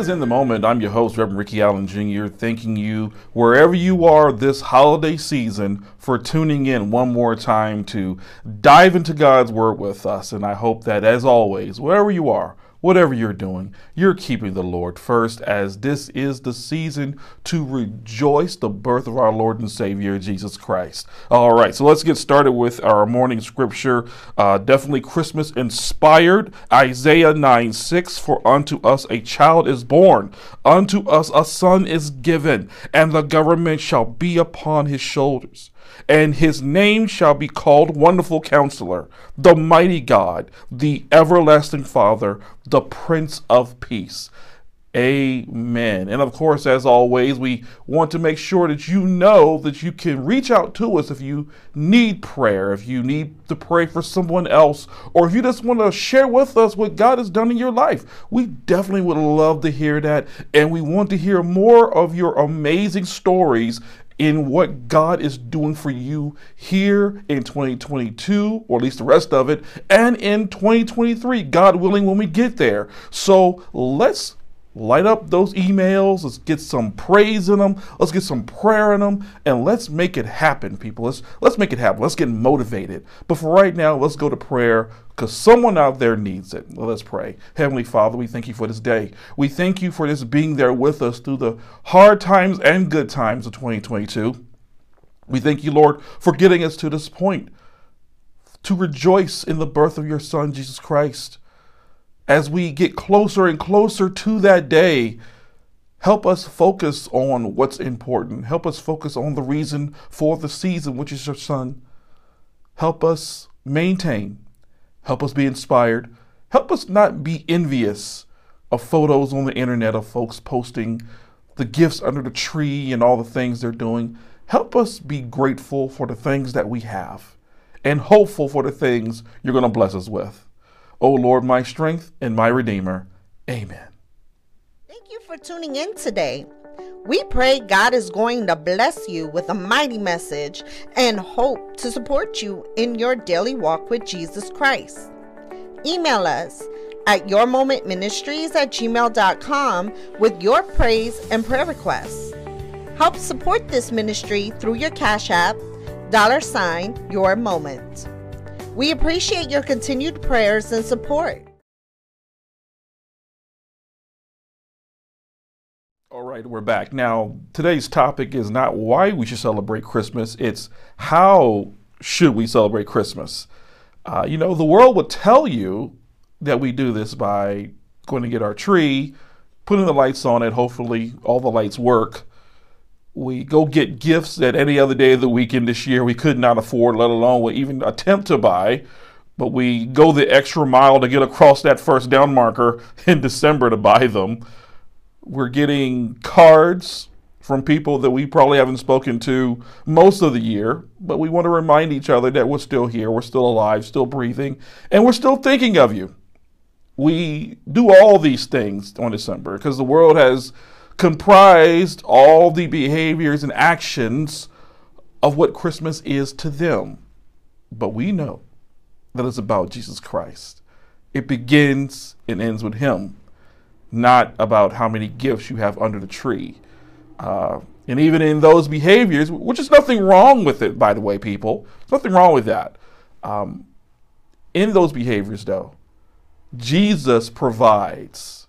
is In the Moment. I'm your host, Reverend Ricky Allen Jr., thanking you wherever you are this holiday season for tuning in one more time to dive into God's Word with us. And I hope that, as always, wherever you are, whatever you're doing, you're keeping the Lord first, as this is the season to rejoice the birth of our Lord and Savior, Jesus Christ. All right, so let's get started with our morning scripture. Uh, definitely Christmas inspired. Isaiah 9 6 For unto us a child is born, unto us a son is given, and the government shall be upon his shoulders and his name shall be called Wonderful Counselor, the Mighty God, the Everlasting Father, the Prince of Peace. Amen. And of course, as always, we want to make sure that you know that you can reach out to us if you need prayer, if you need to pray for someone else, or if you just want to share with us what God has done in your life. We definitely would love to hear that. And we want to hear more of your amazing stories in what God is doing for you here in 2022, or at least the rest of it, and in 2023, God willing, when we get there. So let's light up those emails. Let's get some praise in them. Let's get some prayer in them, and let's make it happen, people. Let's let's make it happen. Let's get motivated. But for right now, let's go to prayer because someone out there needs it. Let's pray. Heavenly Father, we thank you for this day. We thank you for this being there with us through the hard times and good times of 2022. We thank you, Lord, for getting us to this point to rejoice in the birth of your Son, Jesus Christ. As we get closer and closer to that day, help us focus on what's important. Help us focus on the reason for the season, which is your Son. Help us maintain Help us be inspired. Help us not be envious of photos on the internet of folks posting the gifts under the tree and all the things they're doing. Help us be grateful for the things that we have and hopeful for the things you're going to bless us with. O Lord, my strength and my Redeemer. Amen. Thank you for tuning in today. We pray God is going to bless you with a mighty message and hope to support you in your daily walk with Jesus Christ. Email us at yourmomentministries at gmail.com with your praise and prayer requests. Help support this ministry through your Cash App, dollar sign, your moment. We appreciate your continued prayers and support. All right, we're back. Now, today's topic is not why we should celebrate Christmas, it's how should we celebrate Christmas. Uh, you know, the world would tell you that we do this by going to get our tree, putting the lights on it, hopefully all the lights work. We go get gifts that any other day of the weekend this year we could not afford, let alone we even attempt to buy. But we go the extra mile to get across that first down marker in December to buy them. We're getting cards from people that we probably haven't spoken to most of the year, but we want to remind each other that we're still here, we're still alive, still breathing, and we're still thinking of you. We do all these things on December because the world has comprised all the behaviors and actions of what Christmas is to them. But we know that it's about Jesus Christ. It begins and ends with Him not about how many gifts you have under the tree. Uh, and even in those behaviors, which is nothing wrong with it, by the way, people, nothing wrong with that. Um, in those behaviors, though, Jesus provides.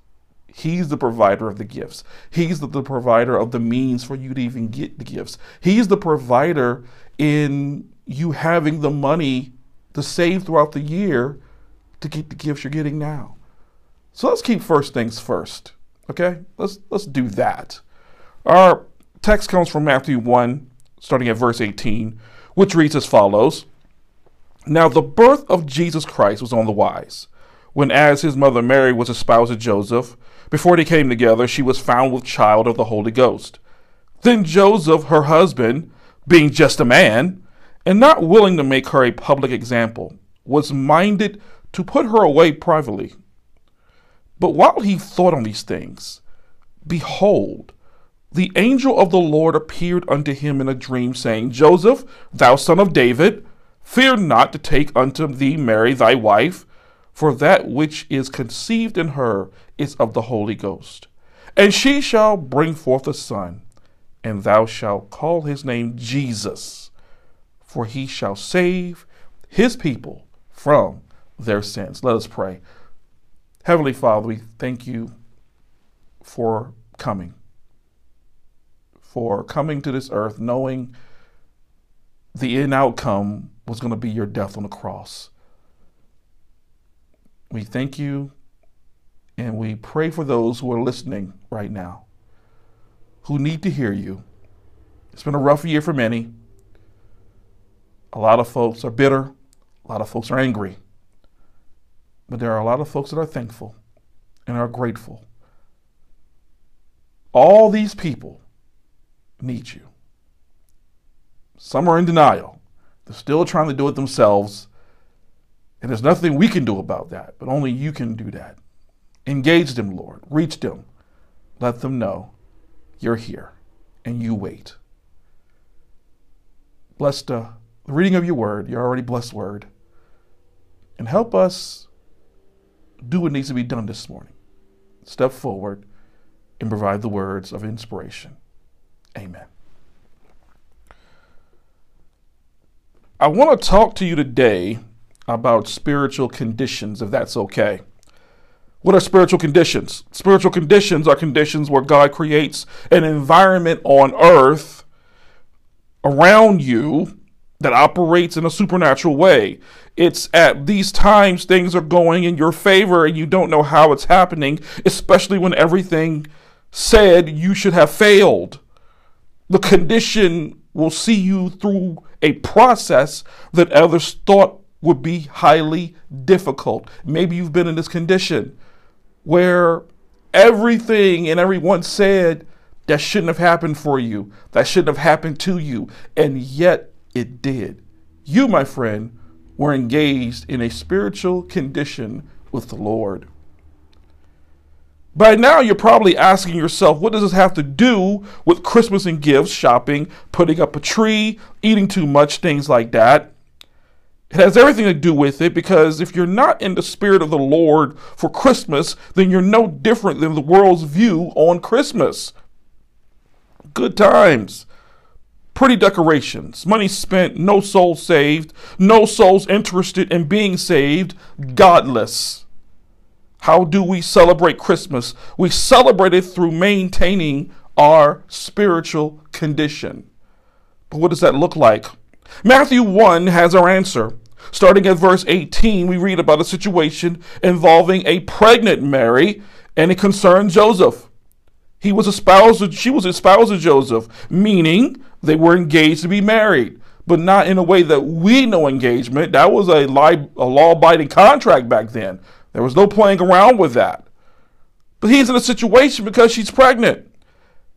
He's the provider of the gifts. He's the, the provider of the means for you to even get the gifts. He's the provider in you having the money to save throughout the year to get the gifts you're getting now. So let's keep first things first. Okay? Let's let's do that. Our text comes from Matthew 1, starting at verse 18, which reads as follows. Now the birth of Jesus Christ was on the wise, when as his mother Mary was espoused to Joseph, before they came together, she was found with child of the Holy Ghost. Then Joseph, her husband, being just a man, and not willing to make her a public example, was minded to put her away privately. But while he thought on these things, behold, the angel of the Lord appeared unto him in a dream, saying, Joseph, thou son of David, fear not to take unto thee Mary thy wife, for that which is conceived in her is of the Holy Ghost. And she shall bring forth a son, and thou shalt call his name Jesus, for he shall save his people from their sins. Let us pray. Heavenly Father, we thank you for coming, for coming to this earth knowing the end outcome was going to be your death on the cross. We thank you and we pray for those who are listening right now who need to hear you. It's been a rough year for many. A lot of folks are bitter, a lot of folks are angry. But there are a lot of folks that are thankful and are grateful. All these people need you. Some are in denial. They're still trying to do it themselves. And there's nothing we can do about that, but only you can do that. Engage them, Lord. Reach them. Let them know you're here and you wait. Bless the reading of your word, your already blessed word, and help us do what needs to be done this morning. Step forward and provide the words of inspiration. Amen. I want to talk to you today about spiritual conditions, if that's okay. What are spiritual conditions? Spiritual conditions are conditions where God creates an environment on earth around you that operates in a supernatural way. It's at these times things are going in your favor and you don't know how it's happening, especially when everything said you should have failed. The condition will see you through a process that others thought would be highly difficult. Maybe you've been in this condition where everything and everyone said that shouldn't have happened for you, that shouldn't have happened to you, and yet it did. You, my friend, were engaged in a spiritual condition with the Lord. By now, you're probably asking yourself, what does this have to do with Christmas and gifts, shopping, putting up a tree, eating too much, things like that? It has everything to do with it because if you're not in the spirit of the Lord for Christmas, then you're no different than the world's view on Christmas. Good times, pretty decorations, money spent, no souls saved, no souls interested in being saved, godless. How do we celebrate Christmas? We celebrate it through maintaining our spiritual condition. But what does that look like? Matthew 1 has our answer. Starting at verse 18, we read about a situation involving a pregnant Mary, and it concerned Joseph. He was espoused, she was espoused to Joseph, meaning they were engaged to be married, but not in a way that we know engagement. That was a, a law abiding contract back then. There was no playing around with that. But he's in a situation because she's pregnant.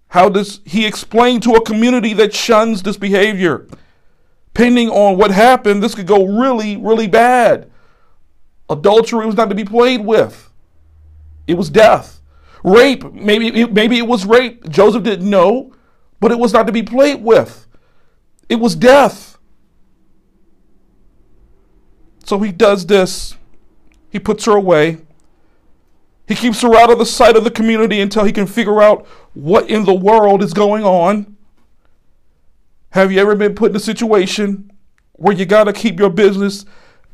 How does he explain to a community that shuns this behavior? Depending on what happened, this could go really, really bad. Adultery was not to be played with. It was death. Rape, maybe, maybe it was rape. Joseph didn't know, but it was not to be played with. It was death. So he does this he puts her away. He keeps her out of the sight of the community until he can figure out what in the world is going on. Have you ever been put in a situation where you got to keep your business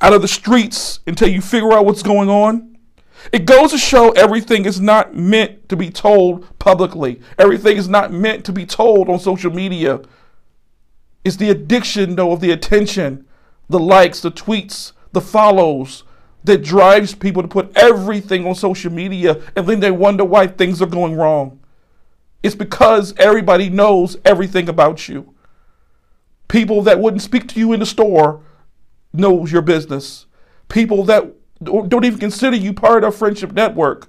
out of the streets until you figure out what's going on? It goes to show everything is not meant to be told publicly. Everything is not meant to be told on social media. It's the addiction, though, of the attention, the likes, the tweets, the follows, that drives people to put everything on social media and then they wonder why things are going wrong. It's because everybody knows everything about you. People that wouldn't speak to you in the store knows your business. People that don't even consider you part of friendship network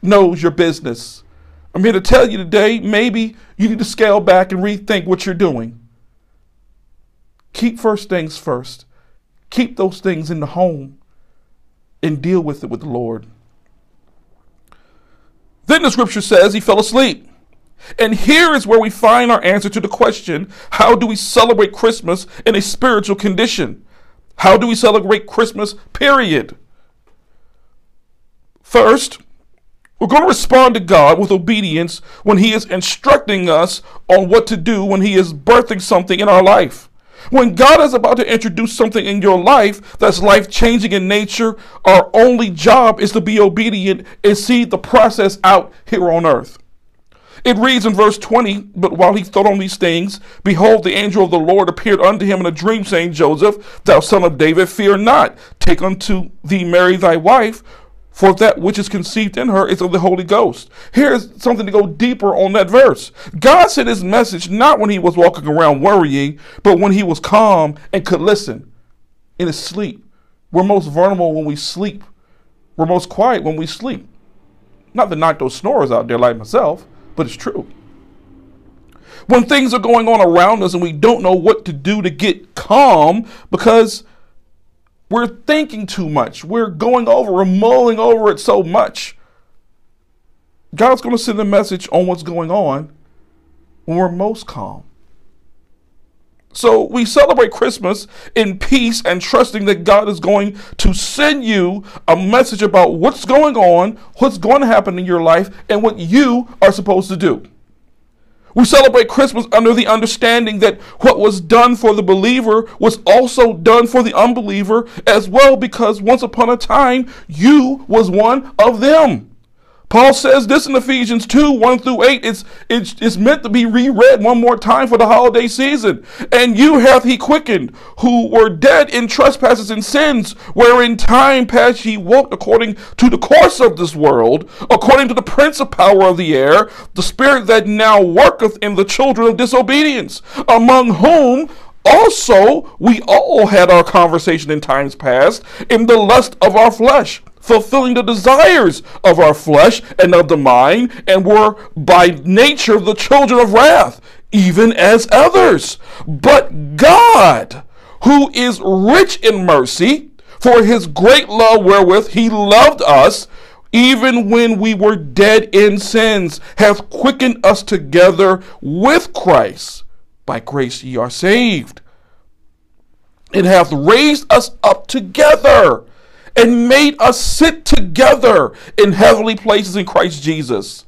knows your business. I'm here to tell you today, maybe you need to scale back and rethink what you're doing. Keep first things first. Keep those things in the home and deal with it with the Lord. Then the scripture says he fell asleep. And here is where we find our answer to the question how do we celebrate Christmas in a spiritual condition? How do we celebrate Christmas, period? First, We're going to respond to God with obedience when He is instructing us on what to do when He is birthing something in our life. When God is about to introduce something in your life that's life changing in nature, our only job is to be obedient and see the process out here on earth. It reads in verse 20, But while he thought on these things, behold, the angel of the Lord appeared unto him in a dream, saying, Joseph, thou son of David, fear not. Take unto thee Mary thy wife, for that which is conceived in her is of the Holy Ghost. Here's something to go deeper on that verse. God sent his message not when he was walking around worrying, but when he was calm and could listen in his sleep. We're most vulnerable when we sleep. We're most quiet when we sleep. Not to knock those snorers out there like myself, but it's true. When things are going on around us and we don't know what to do to get calm because we're thinking too much. We're going over and mulling over it so much. God's going to send a message on what's going on when we're most calm. So we celebrate Christmas in peace and trusting that God is going to send you a message about what's going on, what's going to happen in your life, and what you are supposed to do. We celebrate Christmas under the understanding that what was done for the believer was also done for the unbeliever as well, because once upon a time, you was one of them. Paul says this in Ephesians 2 1 through 8. It's, it's, it's meant to be reread one more time for the holiday season. And you hath he quickened, who were dead in trespasses and sins, wherein time past ye walked according to the course of this world, according to the prince of power of the air, the spirit that now worketh in the children of disobedience, among whom also we all had our conversation in times past in the lust of our flesh fulfilling the desires of our flesh and of the mind, and were by nature the children of wrath, even as others. But God, who is rich in mercy, for his great love wherewith he loved us, even when we were dead in sins, hath quickened us together with Christ. By grace ye are saved, and hath raised us up together and made us sit together in heavenly places in Christ Jesus,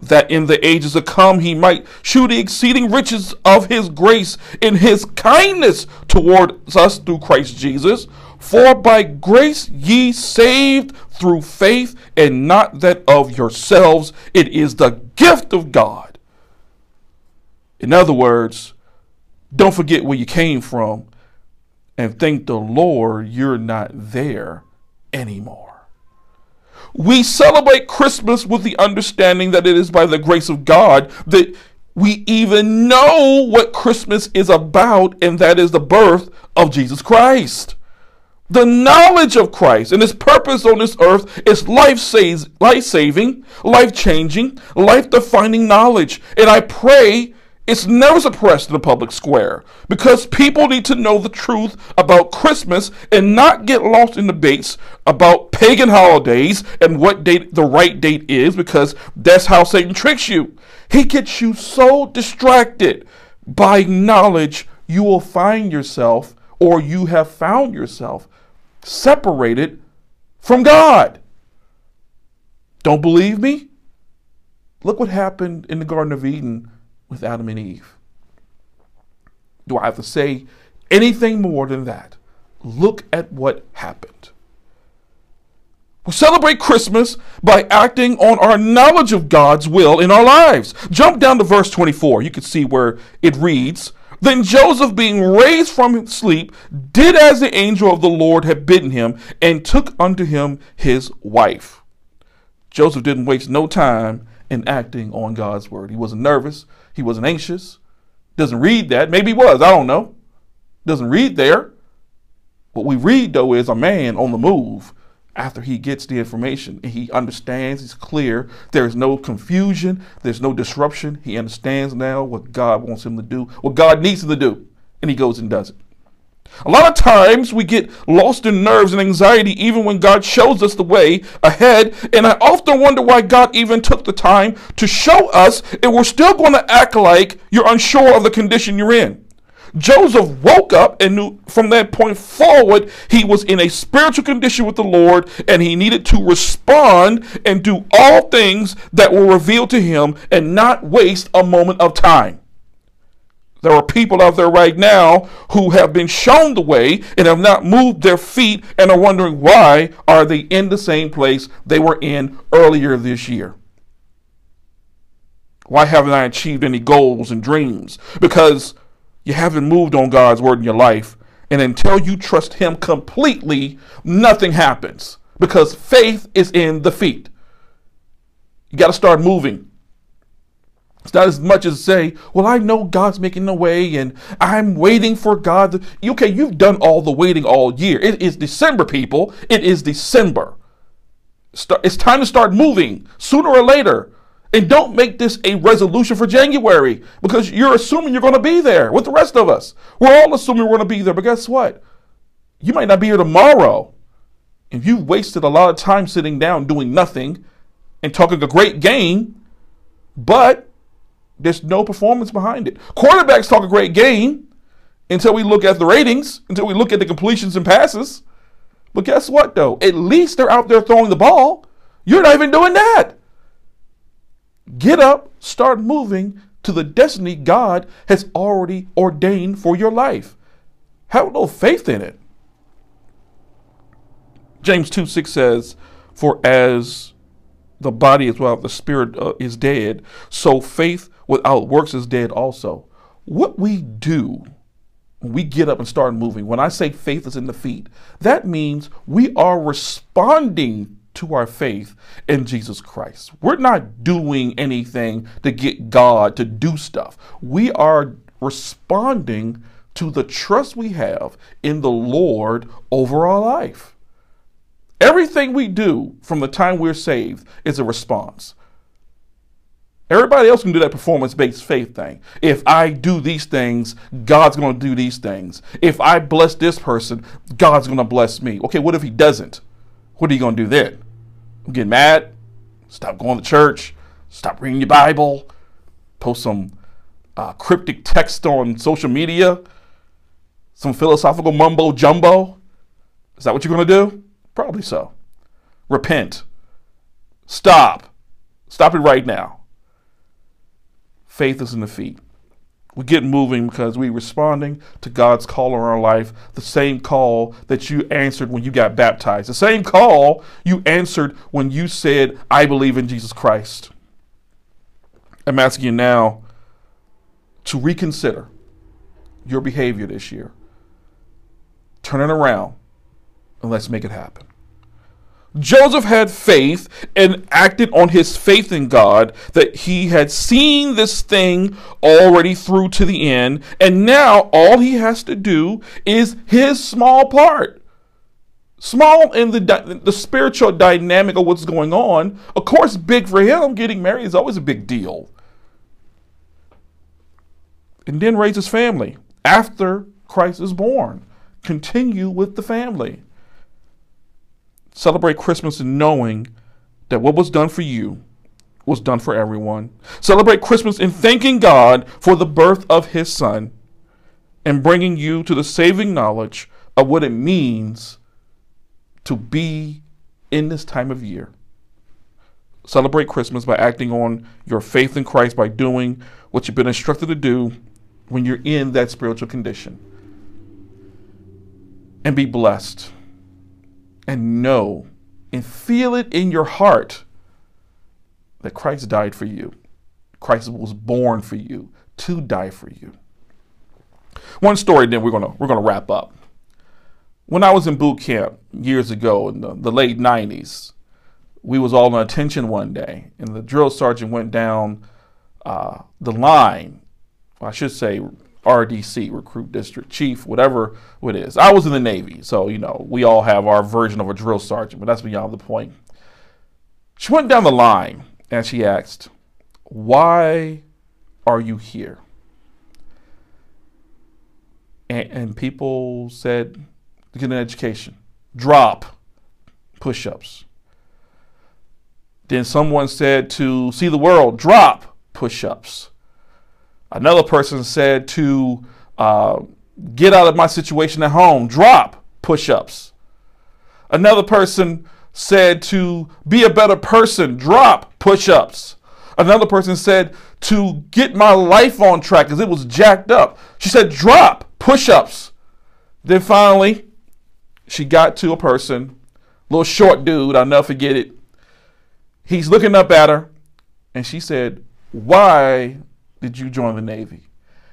that in the ages to come he might shew the exceeding riches of his grace in his kindness towards us through Christ Jesus. For by grace ye saved through faith, and not that of yourselves. It is the gift of God. In other words, don't forget where you came from and thank the Lord you're not there anymore. We celebrate Christmas with the understanding that it is by the grace of God that we even know what Christmas is about, and that is the birth of Jesus Christ. The knowledge of Christ and his purpose on this earth is life saving, life changing, life defining knowledge. And I pray it's never suppressed in the public square because people need to know the truth about Christmas and not get lost in debates about pagan holidays and what date the right date is because that's how Satan tricks you. He gets you so distracted by knowledge, you will find yourself or you have found yourself separated from God. Don't believe me? Look what happened in the Garden of Eden with Adam and Eve. Do I have to say anything more than that? Look at what happened. We celebrate Christmas by acting on our knowledge of God's will in our lives. Jump down to verse 24. You can see where it reads Then Joseph, being raised from sleep, did as the angel of the Lord had bidden him, and took unto him his wife. Joseph didn't waste no time in acting on God's word. He wasn't nervous. He wasn't anxious. Doesn't read that. Maybe he was. I don't know. Doesn't read there. What we read, though, is a man on the move after he gets the information. He understands, he's clear. There is no confusion, there's no disruption. He understands now what God wants him to do, what God needs him to do, and he goes and does it. A lot of times we get lost in nerves and anxiety even when God shows us the way ahead. And I often wonder why God even took the time to show us and we're still going to act like you're unsure of the condition you're in. Joseph woke up and knew from that point forward he was in a spiritual condition with the Lord and he needed to respond and do all things that were revealed to him and not waste a moment of time. There are people out there right now who have been shown the way and have not moved their feet and are wondering why are they in the same place they were in earlier this year. Why haven't I achieved any goals and dreams? Because you haven't moved on God's word in your life. And until you trust Him completely, nothing happens because faith is in the feet. You got to start moving. It's not as much as say, well, I know God's making the way and I'm waiting for God. Okay, you've done all the waiting all year. It is December, people. It is December. It's time to start moving sooner or later. And don't make this a resolution for January because you're assuming you're going to be there with the rest of us. We're all assuming we're going to be there. But guess what? You might not be here tomorrow. If you've wasted a lot of time sitting down doing nothing and talking a great game, but there's no performance behind it. Quarterbacks talk a great game until we look at the ratings, until we look at the completions and passes. But guess what, though? At least they're out there throwing the ball. You're not even doing that. Get up, start moving to the destiny God has already ordained for your life. Have no faith in it. James 2 6 says, For as the body is without the spirit uh, is dead, so faith without works is dead also. What we do when we get up and start moving, when I say faith is in the feet, that means we are responding to our faith in Jesus Christ. We're not doing anything to get God to do stuff. We are responding to the trust we have in the Lord over our life. Everything we do from the time we're saved is a response. Everybody else can do that performance based faith thing. If I do these things, God's going to do these things. If I bless this person, God's going to bless me. Okay, what if He doesn't? What are you going to do then? get mad, stop going to church, stop reading your Bible, post some uh, cryptic text on social media, some philosophical mumbo jumbo. Is that what you're going to do? Probably so. Repent. Stop. Stop it right now. Faith is in the feet. We get moving because we're responding to God's call on our life, the same call that you answered when you got baptized, the same call you answered when you said, I believe in Jesus Christ. I'm asking you now to reconsider your behavior this year. Turn it around and let's make it happen. Joseph had faith and acted on his faith in God that he had seen this thing already through to the end. And now all he has to do is his small part. Small in the, the spiritual dynamic of what's going on. Of course, big for him. Getting married is always a big deal. And then raise his family after Christ is born. Continue with the family. Celebrate Christmas in knowing that what was done for you was done for everyone. Celebrate Christmas in thanking God for the birth of his son and bringing you to the saving knowledge of what it means to be in this time of year. Celebrate Christmas by acting on your faith in Christ by doing what you've been instructed to do when you're in that spiritual condition. And be blessed and know and feel it in your heart that Christ died for you. Christ was born for you to die for you. One story, then we're gonna we're gonna wrap up. When I was in boot camp years ago in the, the late '90s, we was all on attention one day, and the drill sergeant went down uh, the line. I should say RDC, recruit district chief, whatever it is. I was in the Navy, so you know we all have our version of a drill sergeant, but that's beyond the point. She went down the line and she asked, "Why are you here?" And, and people said, "To get an education, drop push-ups." Then someone said to see the world, drop push-ups. Another person said to uh, get out of my situation at home, drop push ups. Another person said to be a better person, drop push ups. Another person said to get my life on track because it was jacked up. She said, drop push ups. Then finally, she got to a person, little short dude, I'll never forget it. He's looking up at her, and she said, Why did you join the Navy?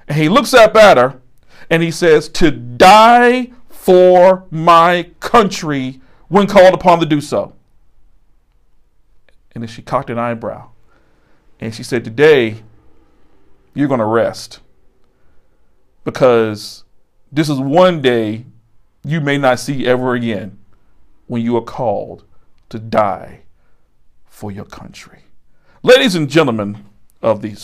And he looks up at her and he says, To die for my country when called upon to do so. And then she cocked an eyebrow and she said, Today, you're going to rest because this is one day you may not see ever again when you are called to die for your country. Ladies and gentlemen of the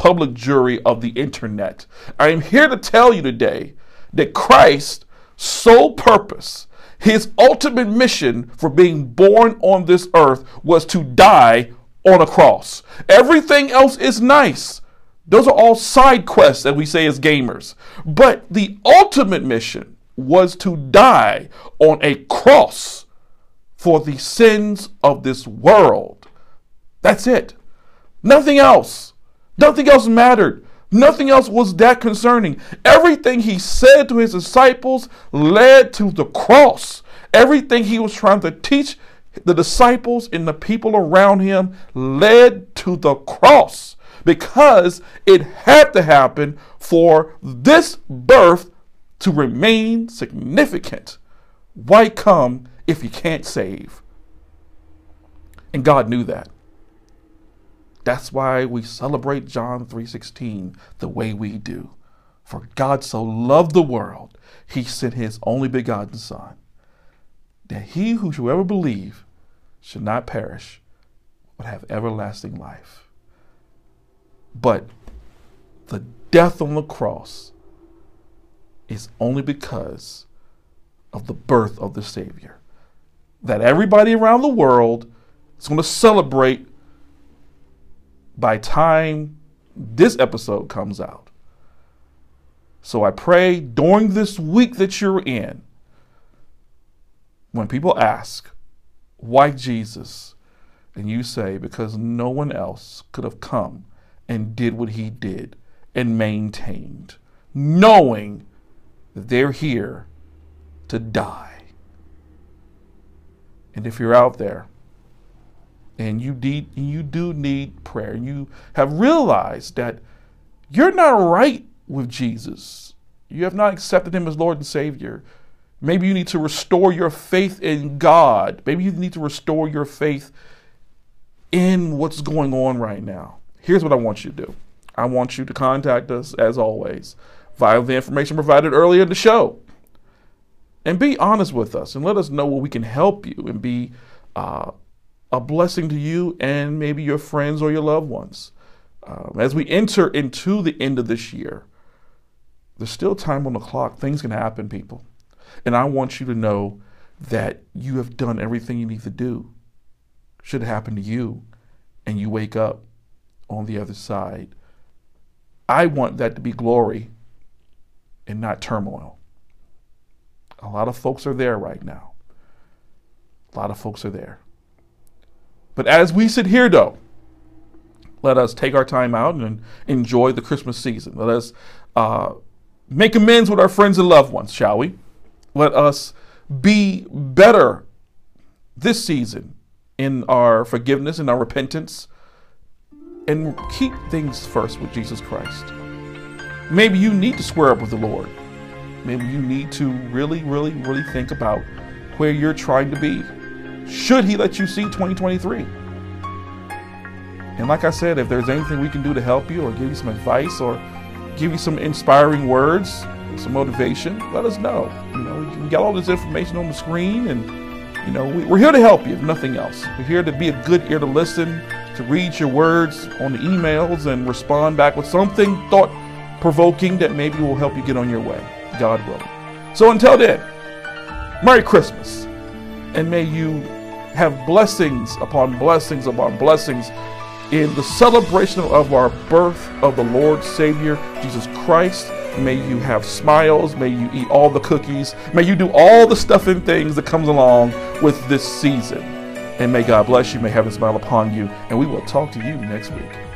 public jury of the internet, I am here to tell you today that Christ's sole purpose, his ultimate mission for being born on this earth was to die on a cross. Everything else is nice. Those are all side quests that we say as gamers. But the ultimate mission was to die on a cross for the sins of this world. That's it. Nothing else. Nothing else mattered. Nothing else was that concerning. Everything he said to his disciples led to the cross. Everything he was trying to teach the disciples and the people around him led to the cross because it had to happen for this birth to remain significant. Why come if you can't save? And God knew that. That's why we celebrate John 3:16 the way we do. For God so loved the world, he sent his only begotten son, that he who shall ever believe should not perish, but have everlasting life. But the death on the cross is only because of the birth of the Savior. That everybody around the world is going to celebrate by time this episode comes out. So I pray during this week that you're in, when people ask, why Jesus? And you say, because no one else could have come and did what he did and maintained, knowing that they're here to die. And if you're out there and you need you do need prayer, you have realized that you're not right with Jesus. You have not accepted him as Lord and Savior. Maybe you need to restore your faith in God. Maybe you need to restore your faith in what's going on right now. Here's what I want you to do I want you to contact us, as always, via the information provided earlier in the show. And be honest with us and let us know where we can help you and be uh, a blessing to you and maybe your friends or your loved ones. Um, as we enter into the end of this year, there's still time on the clock. Things can happen, people. And I want you to know that you have done everything you need to do. Should happen to you, and you wake up on the other side. I want that to be glory and not turmoil. A lot of folks are there right now. A lot of folks are there. But as we sit here, though, let us take our time out and enjoy the Christmas season. Let us uh, make amends with our friends and loved ones, shall we? Let us be better this season in our forgiveness and our repentance and keep things first with Jesus Christ. Maybe you need to square up with the Lord. Maybe you need to really, really, really think about where you're trying to be. Should He let you see 2023? And like I said, if there's anything we can do to help you or give you some advice or give you some inspiring words, some motivation, let us know. You know, we got all this information on the screen and you know, we, are here to help you, if nothing else. We're here to be a good ear to listen, to read your words on the emails and respond back with something thought provoking that maybe will help you get on your way. God willing. So until then, Merry Christmas. And may you have blessings upon blessings upon blessings in the celebration of our birth of the Lord Savior, Jesus Christ May you have smiles. May you eat all the cookies. May you do all the stuff and things that comes along with this season. And may God bless you. May heaven smile upon you. And we will talk to you next week.